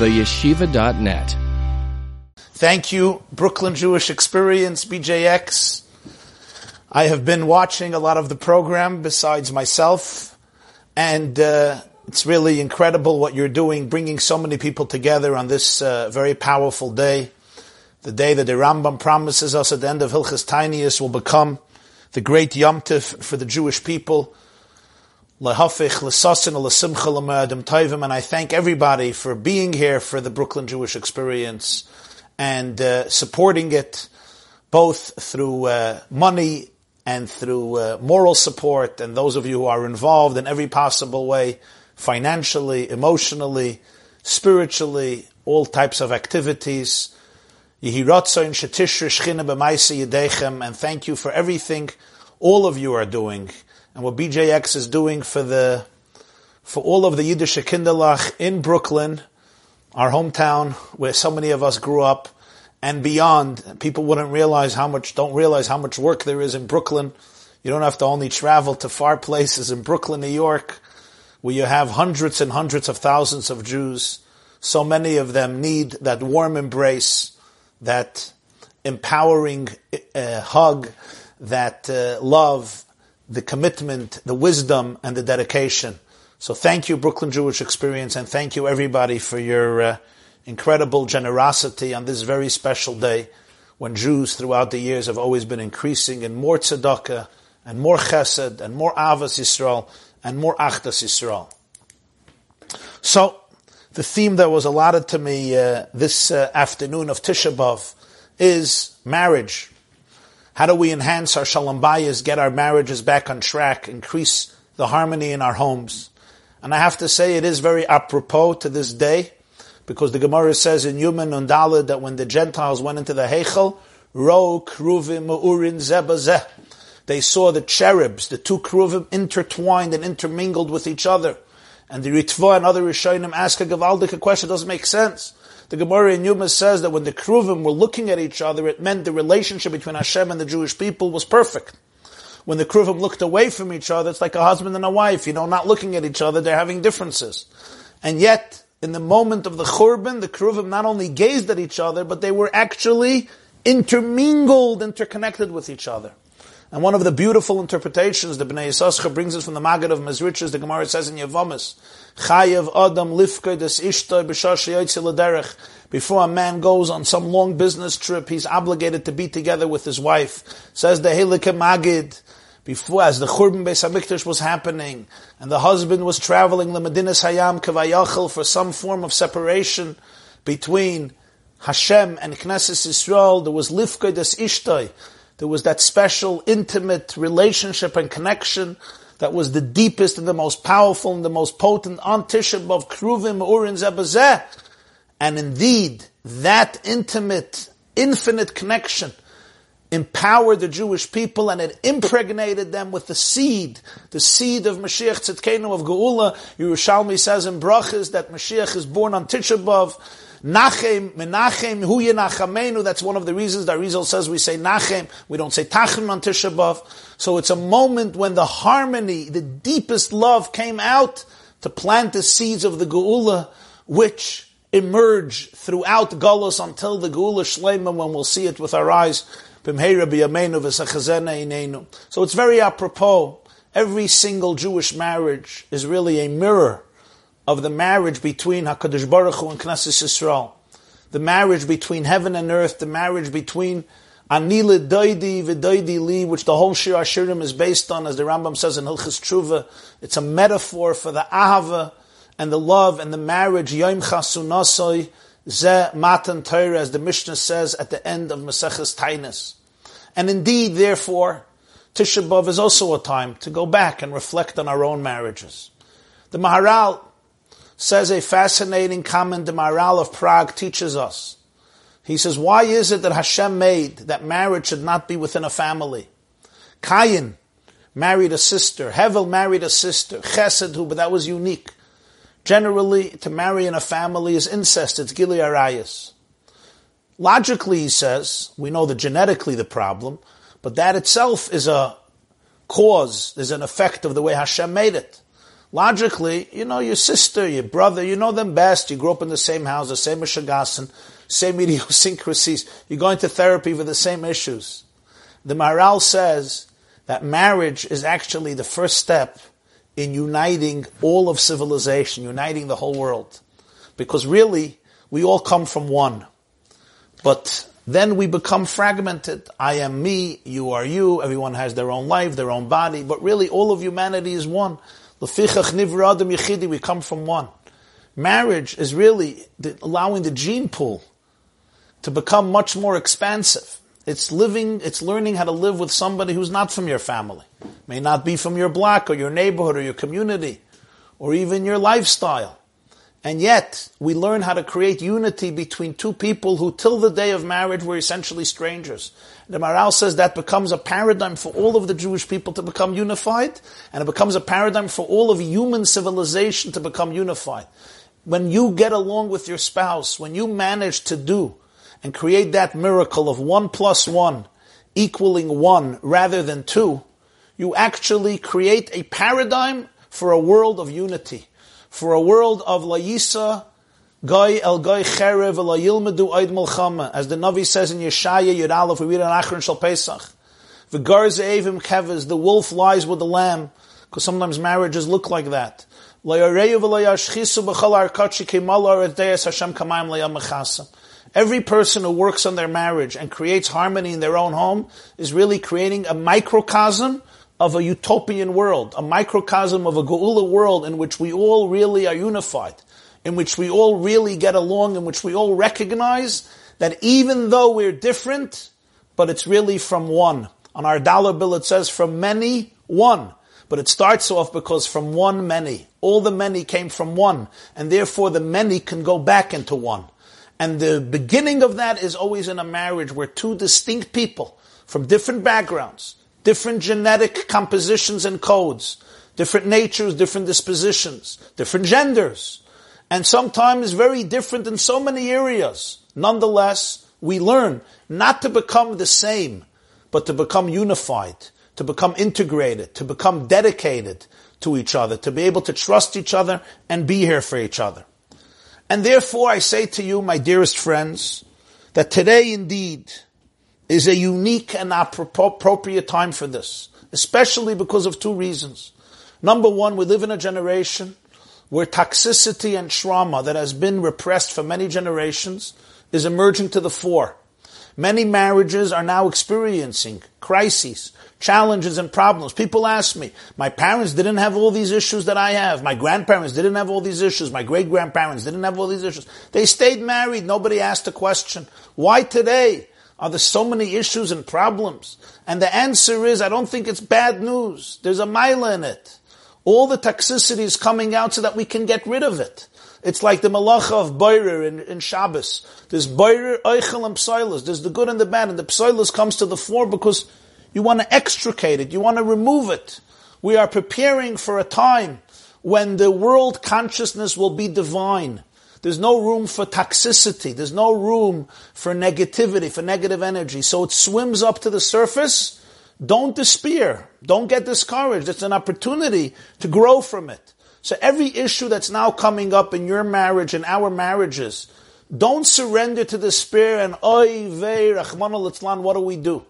theyeshiva.net. Thank you, Brooklyn Jewish Experience, BJX. I have been watching a lot of the program besides myself, and uh, it's really incredible what you're doing, bringing so many people together on this uh, very powerful day. The day that the Rambam promises us at the end of Hilchas Tinius will become the great Yom Tif for the Jewish people. And I thank everybody for being here for the Brooklyn Jewish Experience and uh, supporting it both through uh, money and through uh, moral support, and those of you who are involved in every possible way, financially, emotionally, spiritually, all types of activities. And thank you for everything all of you are doing, and what BJX is doing for the for all of the Yiddish Kinderlach in Brooklyn our hometown where so many of us grew up and beyond. People wouldn't realize how much, don't realize how much work there is in Brooklyn. You don't have to only travel to far places in Brooklyn, New York, where you have hundreds and hundreds of thousands of Jews. So many of them need that warm embrace, that empowering uh, hug, that uh, love, the commitment, the wisdom, and the dedication. So thank you, Brooklyn Jewish Experience, and thank you everybody for your uh, incredible generosity on this very special day when Jews throughout the years have always been increasing in more tzedakah and more chesed and more avas Yisrael and more achdas Yisrael. So the theme that was allotted to me uh, this uh, afternoon of Tisha B'av is marriage. How do we enhance our shalom bayis, get our marriages back on track, increase the harmony in our homes? And I have to say it is very apropos to this day, because the Gemara says in Yoma Nun Dalet that when the Gentiles went into the Heichel, Ro Kruvim Urin Zebazeh, they saw the cherubs, the two Kruvim intertwined and intermingled with each other. And the Ritva and other Rishonim ask a Gavaldik question, doesn't make sense. The Gemara in Yuma says that when the Kruvim were looking at each other, it meant the relationship between Hashem and the Jewish people was perfect when the Kruvim looked away from each other, it's like a husband and a wife, you know, not looking at each other, they're having differences. And yet, in the moment of the Churban, the Kruvim not only gazed at each other, but they were actually intermingled, interconnected with each other. And one of the beautiful interpretations the Bnei Yissaschar brings us from the Maggid of Mezritches, the Gemara says in Yavamis, Chayev Adam Lifkei des Ishtoi B'shar Before a man goes on some long business trip, he's obligated to be together with his wife. Says the Hilike Maggid, before, as the Churban Beis Hamikdash was happening, and the husband was traveling the Medinas Hayam Kavayachel for some form of separation between Hashem and Knesset Israel, there was Lifkei des Ishtoi, there was that special, intimate relationship and connection that was the deepest and the most powerful and the most potent on Tisha B'Av Kruvim Urin Zebazeh. And indeed, that intimate, infinite connection empowered the Jewish people and it impregnated them with the seed, the seed of Mashiach Tzidkenu of Geula. Yerushalmi says in Brachas that Mashiach is born on Tisha B'Av. Nachem, Menachem, Hu Yenachamenu, that's one of the reasons that Rizal says we say Nachem, we don't say Tachem on Tisha B'Av. So it's a moment when the harmony, the deepest love came out to plant the seeds of the Geula, which emerge throughout Golos until the Geula Shlema, when we'll see it with our eyes. So it's very apropos. Every single Jewish marriage is really a mirror of the marriage between Hakadosh Baruch Hu and Knesset Yisrael, the marriage between heaven and earth, the marriage between Anila Daidi v'Daidi Li, which the whole Shir Hashirim is based on, as the Rambam says in Hilchas Tshuva. It's a metaphor for the Ahava and the love and the marriage. Yom Chasunasoi Ze Matan Torah, as the Mishnah says at the end of Maseches Tainis. And indeed, therefore, Tisha B'av is also a time to go back and reflect on our own marriages. The Maharal says a fascinating comment the Maharal of Prague teaches us. He says, why is it that Hashem made that marriage should not be within a family? Cain married a sister. Hevel married a sister. Chesed, who, but that was unique. Generally, to marry in a family is incest. It's gili. Logically, he says, we know that genetically the problem, but that itself is a cause, is an effect of the way Hashem made it. Logically, you know your sister, your brother, you know them best. You grew up in the same house, the same shagasan, same idiosyncrasies. You go into therapy for the same issues. The Maharal says that marriage is actually the first step in uniting all of civilization, uniting the whole world. Because really, we all come from one. But then we become fragmented. I am me, you are you, everyone has their own life, their own body, but really all of humanity is one. We come from one. Marriage is really allowing the gene pool to become much more expansive. It's living, it's learning how to live with somebody who's not from your family. May not be from your block or your neighborhood or your community or even your lifestyle. And yet, we learn how to create unity between two people who till the day of marriage were essentially strangers. The Maharal says that becomes a paradigm for all of the Jewish people to become unified, and it becomes a paradigm for all of human civilization to become unified. When you get along with your spouse, when you manage to do and create that miracle of one plus one equaling one rather than two, you actually create a paradigm for a world of unity, for a world of layisa, Goy el goy cherev el yilmedu oid melchama, as the Navi says in Yeshaya Yud Aleph, we read in Achron Shal Pesach. V'gar ze'evim kevez, the wolf lies with the lamb, because sometimes marriages look like that. Every person who works on their marriage and creates harmony in their own home is really creating a microcosm of a utopian world, a microcosm of a Geula world in which we all really are unified, in which we all really get along, in which we all recognize that even though we're different, but it's really from one. On our dollar bill it says from many, one. But it starts off because from one many. All the many came from one, and therefore the many can go back into one. And the beginning of that is always in a marriage where two distinct people from different backgrounds, different genetic compositions and codes, different natures, different dispositions, different genders, and sometimes very different in so many areas. Nonetheless, we learn not to become the same, but to become unified to become integrated, to become dedicated to each other, to be able to trust each other and be here for each other. And therefore I say to you, my dearest friends, that today indeed is a unique and appropriate time for this, especially because of two reasons. Number one, we live in a generation where toxicity and trauma that has been repressed for many generations is emerging to the fore. Many marriages are now experiencing crises, challenges and problems. People ask me, my parents didn't have all these issues that I have. My grandparents didn't have all these issues. My great grandparents didn't have all these issues. They stayed married. Nobody asked a question. Why today are there so many issues and problems? And the answer is, I don't think it's bad news. There's a mile in it. All the toxicity is coming out so that we can get rid of it. It's like the malacha of Boirer in, in Shabbos. There's Boirer, Eichel, and Psilas. There's the good and the bad, and the Psilas comes to the fore because you want to extricate it. You want to remove it. We are preparing for a time when the world consciousness will be divine. There's no room for toxicity. There's no room for negativity, for negative energy. So it swims up to the surface. Don't despair. Don't get discouraged. It's an opportunity to grow from it. So every issue that's now coming up in your marriage and our marriages, don't surrender to despair and oy vey rachman what do we do?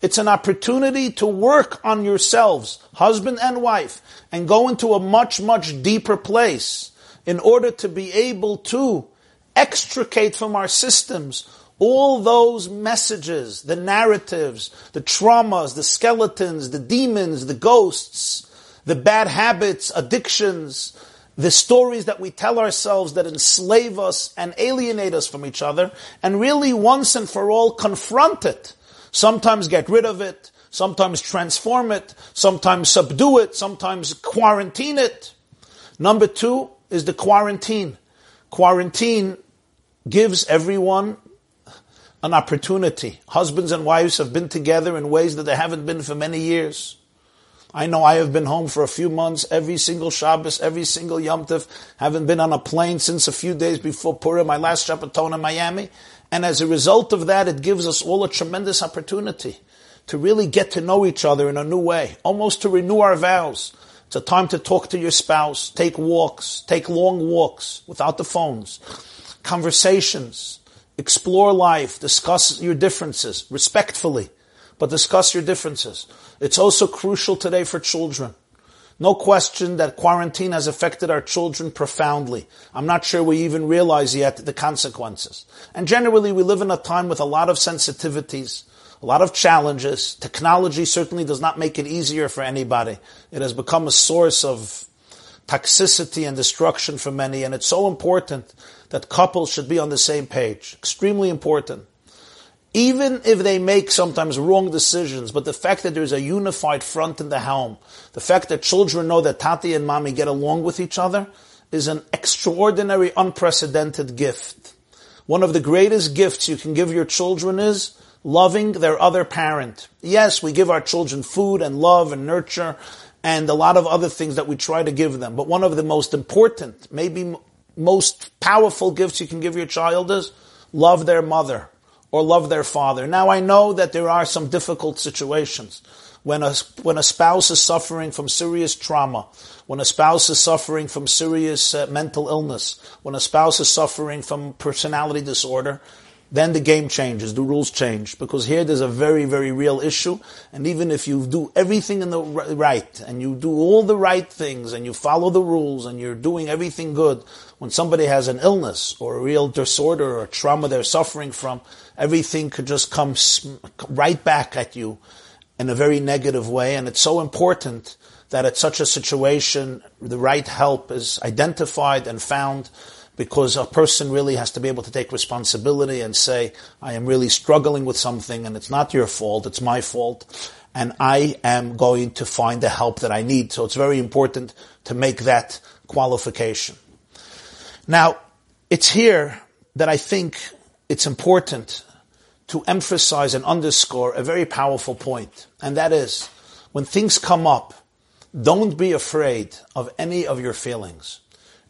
It's an opportunity to work on yourselves, husband and wife, and go into a much, much deeper place in order to be able to extricate from our systems all those messages, the narratives, the traumas, the skeletons, the demons, the ghosts, the bad habits, addictions, the stories that we tell ourselves that enslave us and alienate us from each other, and really once and for all confront it Sometimes get rid of it, sometimes transform it, sometimes subdue it, sometimes quarantine it. Number two is the quarantine. Quarantine gives everyone an opportunity. Husbands and wives have been together in ways that they haven't been for many years. I know I have been home for a few months, every single Shabbos, every single Yom Tov. Haven't been on a plane since a few days before Purim, my last Shabbaton in Miami. And as a result of that, it gives us all a tremendous opportunity to really get to know each other in a new way, almost to renew our vows, It's a time to talk to your spouse, take walks, take long walks without the phones, conversations, explore life, discuss your differences respectfully, but discuss your differences. It's also crucial today for children. No question that quarantine has affected our children profoundly. I'm not sure we even realize yet the consequences. And generally, we live in a time with a lot of sensitivities, a lot of challenges. Technology certainly does not make it easier for anybody. It has become a source of toxicity and destruction for many, and it's so important that couples should be on the same page. Extremely important. Even if they make sometimes wrong decisions, but the fact that there's a unified front in the helm, the fact that children know that Tati and Mommy get along with each other, is an extraordinary, unprecedented gift. One of the greatest gifts you can give your children is loving their other parent. Yes, we give our children food and love and nurture and a lot of other things that we try to give them. But one of the most important, maybe most powerful gifts you can give your child is love their mother or love their father. Now I know that there are some difficult situations. When a, when a spouse is suffering from serious trauma, when a spouse is suffering from serious uh, mental illness, when a spouse is suffering from personality disorder, then the game changes, the rules change. Because here there's a very, very real issue. And even if you do everything in the right, and you do all the right things, and you follow the rules, and you're doing everything good, when somebody has an illness, or a real disorder, or trauma they're suffering from, everything could just come right back at you in a very negative way. And it's so important that at such a situation, the right help is identified and found because a person really has to be able to take responsibility and say, I am really struggling with something and it's not your fault, it's my fault, and I am going to find the help that I need. So it's very important to make that qualification. Now, it's here that I think it's important to emphasize and underscore a very powerful point, and that is, when things come up, don't be afraid of any of your feelings.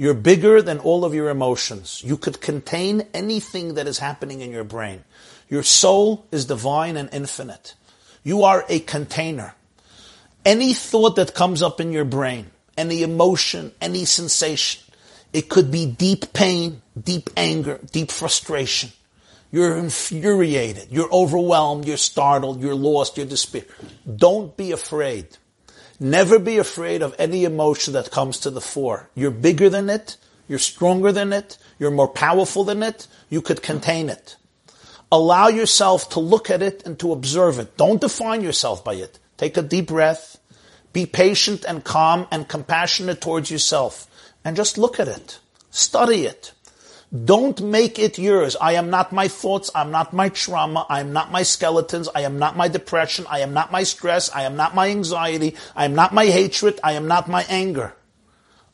You're bigger than all of your emotions. You could contain anything that is happening in your brain. Your soul is divine and infinite. You are a container. Any thought that comes up in your brain, any emotion, any sensation, it could be deep pain, deep anger, deep frustration. You're infuriated, you're overwhelmed, you're startled, you're lost, you're despair. Don't be afraid. Never be afraid of any emotion that comes to the fore. You're bigger than it. You're stronger than it. You're more powerful than it. You could contain it. Allow yourself to look at it and to observe it. Don't define yourself by it. Take a deep breath. Be patient and calm and compassionate towards yourself. And just look at it. Study it. Don't make it yours. I am not my thoughts. I'm not my trauma. I am not my skeletons. I am not my depression. I am not my stress. I am not my anxiety. I am not my hatred. I am not my anger.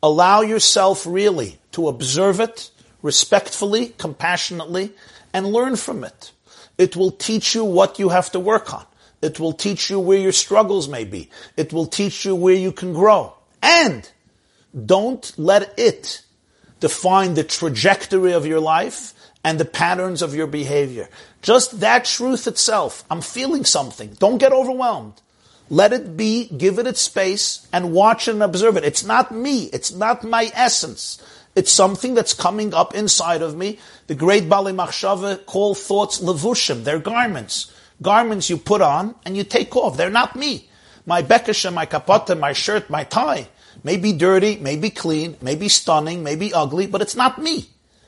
Allow yourself really to observe it respectfully, compassionately, and learn from it. It will teach you what you have to work on. It will teach you where your struggles may be. It will teach you where you can grow. And don't let it define the trajectory of your life and the patterns of your behavior. Just that truth itself. I'm feeling something. Don't get overwhelmed. Let it be, give it its space, and watch and observe it. It's not me. It's not my essence. It's something that's coming up inside of me. The great Bali Machshava call thoughts levushim. They're garments. Garments you put on and you take off. They're not me. My bekesha, my kapota, my shirt, my tie may be dirty, may be clean, may be stunning, may be ugly, but it's not me.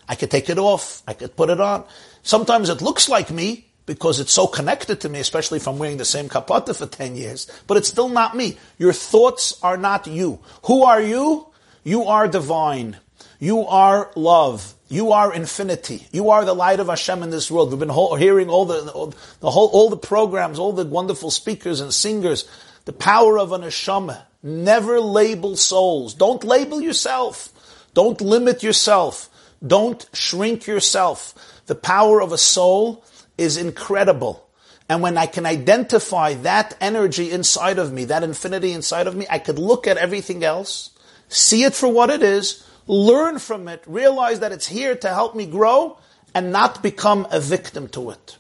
I could take it off. I could put it on. Sometimes it looks like me because it's so connected to me, especially if I'm wearing the same kapata for 10 years, but it's still not me. Your thoughts are not you. Who are you? You are divine. You are love. You are infinity. You are the light of Hashem in this world. We've been hearing all the, all the whole, all the programs, all the wonderful speakers and singers, the power of an neshama. Never label souls. Don't label yourself. Don't limit yourself. Don't shrink yourself. The power of a soul is incredible. And when I can identify that energy inside of me, that infinity inside of me, I could look at everything else, see it for what it is, learn from it, realize that it's here to help me grow, and not become a victim to it.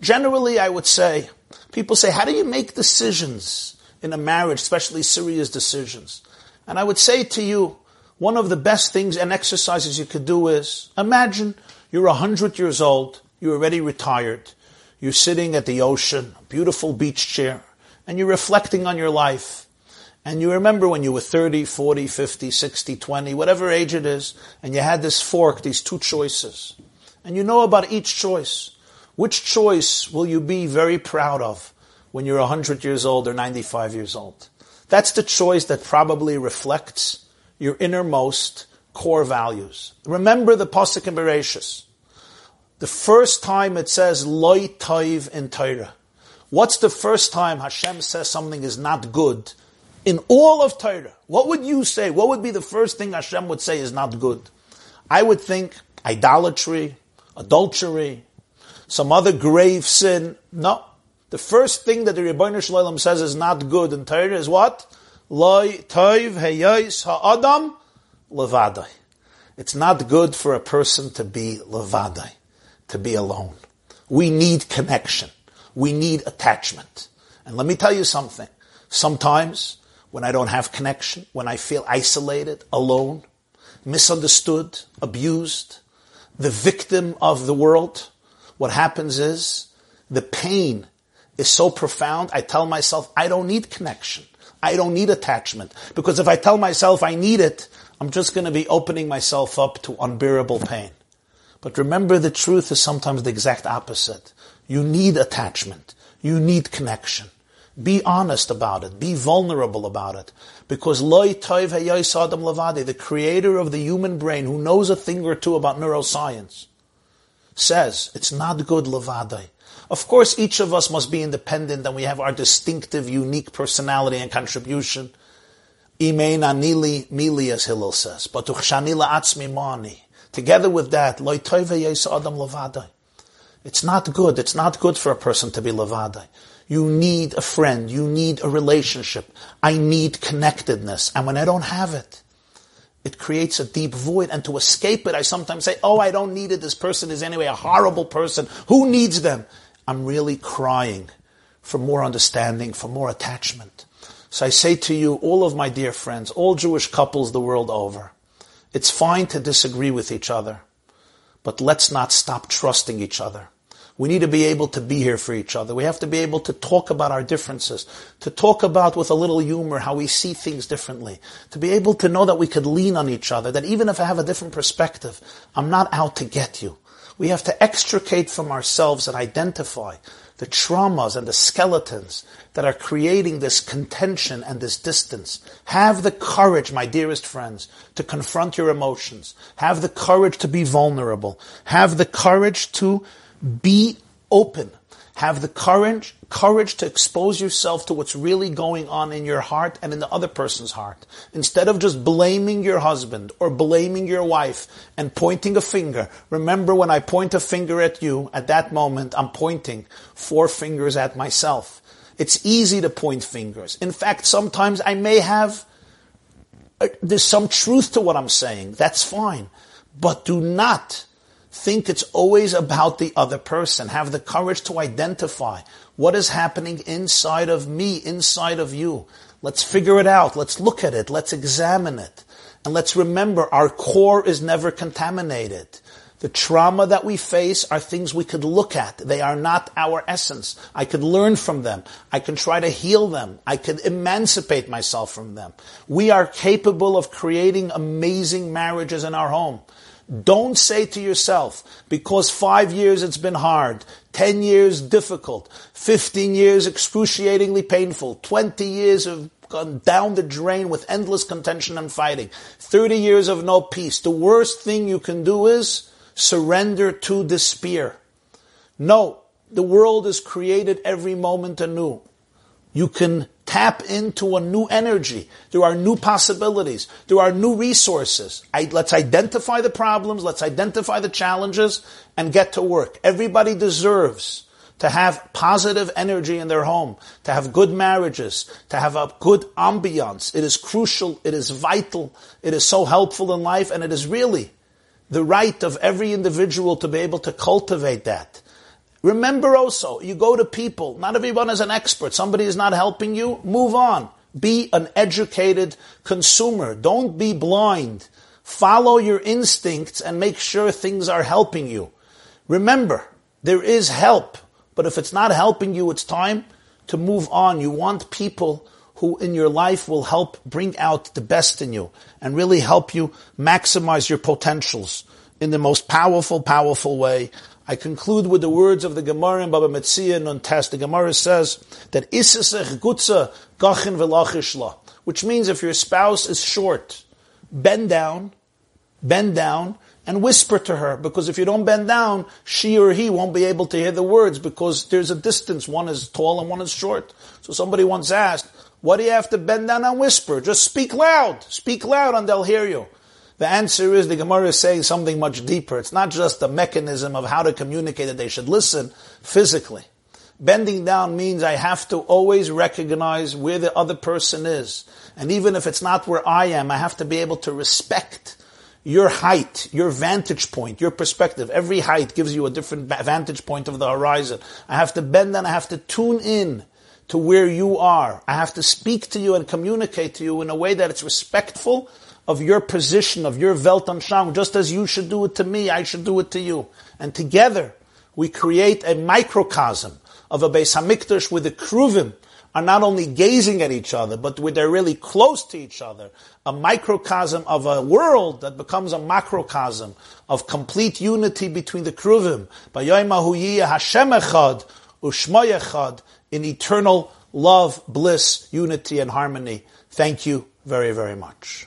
Generally, I would say, people say, how do you make decisions? In a marriage, especially serious decisions. And I would say to you, one of the best things and exercises you could do is imagine you're a hundred years old, you're already retired, you're sitting at the ocean, beautiful beach chair, and you're reflecting on your life. And you remember when you were 30, 40, 50, 60, 20, whatever age it is, and you had this fork, these two choices. And you know about each choice. Which choice will you be very proud of when you're 100 years old or 95 years old? That's the choice that probably reflects your innermost core values. Remember the Pasuk in Bereshis. The first time it says loy toiv in Torah. What's the first time Hashem says something is not good in all of Torah? What would you say? What would be the first thing Hashem would say is not good? I would think idolatry, adultery, some other grave sin. No. The first thing that the Ribbono Shel Olam says is not good in Torah is what? Loy toiv heyais ha'adam levadai. It's not good for a person to be levadai to be alone. We need connection. We need attachment. And let me tell you something. Sometimes when I don't have connection, when I feel isolated, alone, misunderstood, abused, the victim of the world, what happens is the pain is so profound. I tell myself, I don't need connection. I don't need attachment. Because if I tell myself I need it, I'm just going to be opening myself up to unbearable pain. But remember, the truth is sometimes the exact opposite. You need attachment. You need connection. Be honest about it. Be vulnerable about it. Because loy toiv adam levade, the creator of the human brain, who knows a thing or two about neuroscience, says it's not good levade. Of course, each of us must be independent and we have our distinctive, unique personality and contribution. Imein anili mili, as Hillel says. But. Together with that, adam It's not good. It's not good for a person to be levadai. You need a friend. You need a relationship. I need connectedness. And when I don't have it, it creates a deep void. And to escape it, I sometimes say, oh, I don't need it. This person is anyway a horrible person. Who needs them? I'm really crying for more understanding, for more attachment. So I say to you, all of my dear friends, all Jewish couples the world over, it's fine to disagree with each other, but let's not stop trusting each other. We need to be able to be here for each other. We have to be able to talk about our differences, to talk about with a little humor how we see things differently, to be able to know that we could lean on each other, that even if I have a different perspective, I'm not out to get you. We have to extricate from ourselves and identify the traumas and the skeletons that are creating this contention and this distance. Have the courage, my dearest friends, to confront your emotions. Have the courage to be vulnerable. Have the courage to be open have the courage, courage to expose yourself to what's really going on in your heart and in the other person's heart. Instead of just blaming your husband or blaming your wife and pointing a finger. Remember when I point a finger at you, at that moment, I'm pointing four fingers at myself. It's easy to point fingers. In fact, sometimes I may have, uh, there's some truth to what I'm saying. That's fine. But do not think it's always about the other person. Have the courage to identify what is happening inside of me, inside of you. Let's figure it out. Let's look at it. Let's examine it. And let's remember our core is never contaminated. The trauma that we face are things we could look at. They are not our essence. I could learn from them. I can try to heal them. I could emancipate myself from them. We are capable of creating amazing marriages in our home. Don't say to yourself, because five years it's been hard, 10 years difficult, 15 years excruciatingly painful, 20 years have gone down the drain with endless contention and fighting, 30 years of no peace. The worst thing you can do is surrender to despair. No, the world is created every moment anew. You can tap into a new energy. There are new possibilities. There are new resources. I, let's identify the problems. Let's identify the challenges and get to work. Everybody deserves to have positive energy in their home, to have good marriages, to have a good ambiance. It is crucial. It is vital. It is so helpful in life and it is really the right of every individual to be able to cultivate that. Remember also, you go to people, not everyone is an expert. Somebody is not helping you, move on. Be an educated consumer. Don't be blind. Follow your instincts and make sure things are helping you. Remember, there is help, but if it's not helping you, it's time to move on. You want people who in your life will help bring out the best in you and really help you maximize your potentials in the most powerful, powerful way. I conclude with the words of the Gemara in Baba Metzia on test. The Gemara says that isisech gutza gachin velachishla, which means if your spouse is short, bend down, bend down, and whisper to her, because if you don't bend down, she or he won't be able to hear the words because there's a distance. One is tall and one is short. So somebody once asked, what do you have to bend down and whisper? Just speak loud. Speak loud and they'll hear you. The answer is the Gemara is saying something much deeper. It's not just the mechanism of how to communicate that they should listen physically. Bending down means I have to always recognize where the other person is. And even if it's not where I am, I have to be able to respect your height, your vantage point, your perspective. Every height gives you a different vantage point of the horizon. I have to bend and I have to tune in to where you are. I have to speak to you and communicate to you in a way that it's respectful of your position, of your Weltanschauung, just as you should do it to me, I should do it to you. And together, we create a microcosm of a Beis Hamikdash with the Kruvim are not only gazing at each other, but where they're really close to each other. A microcosm of a world that becomes a macrocosm of complete unity between the Kruvim. Hashem echad, u'shma echad, in eternal love, bliss, unity, and harmony. Thank you very, very much.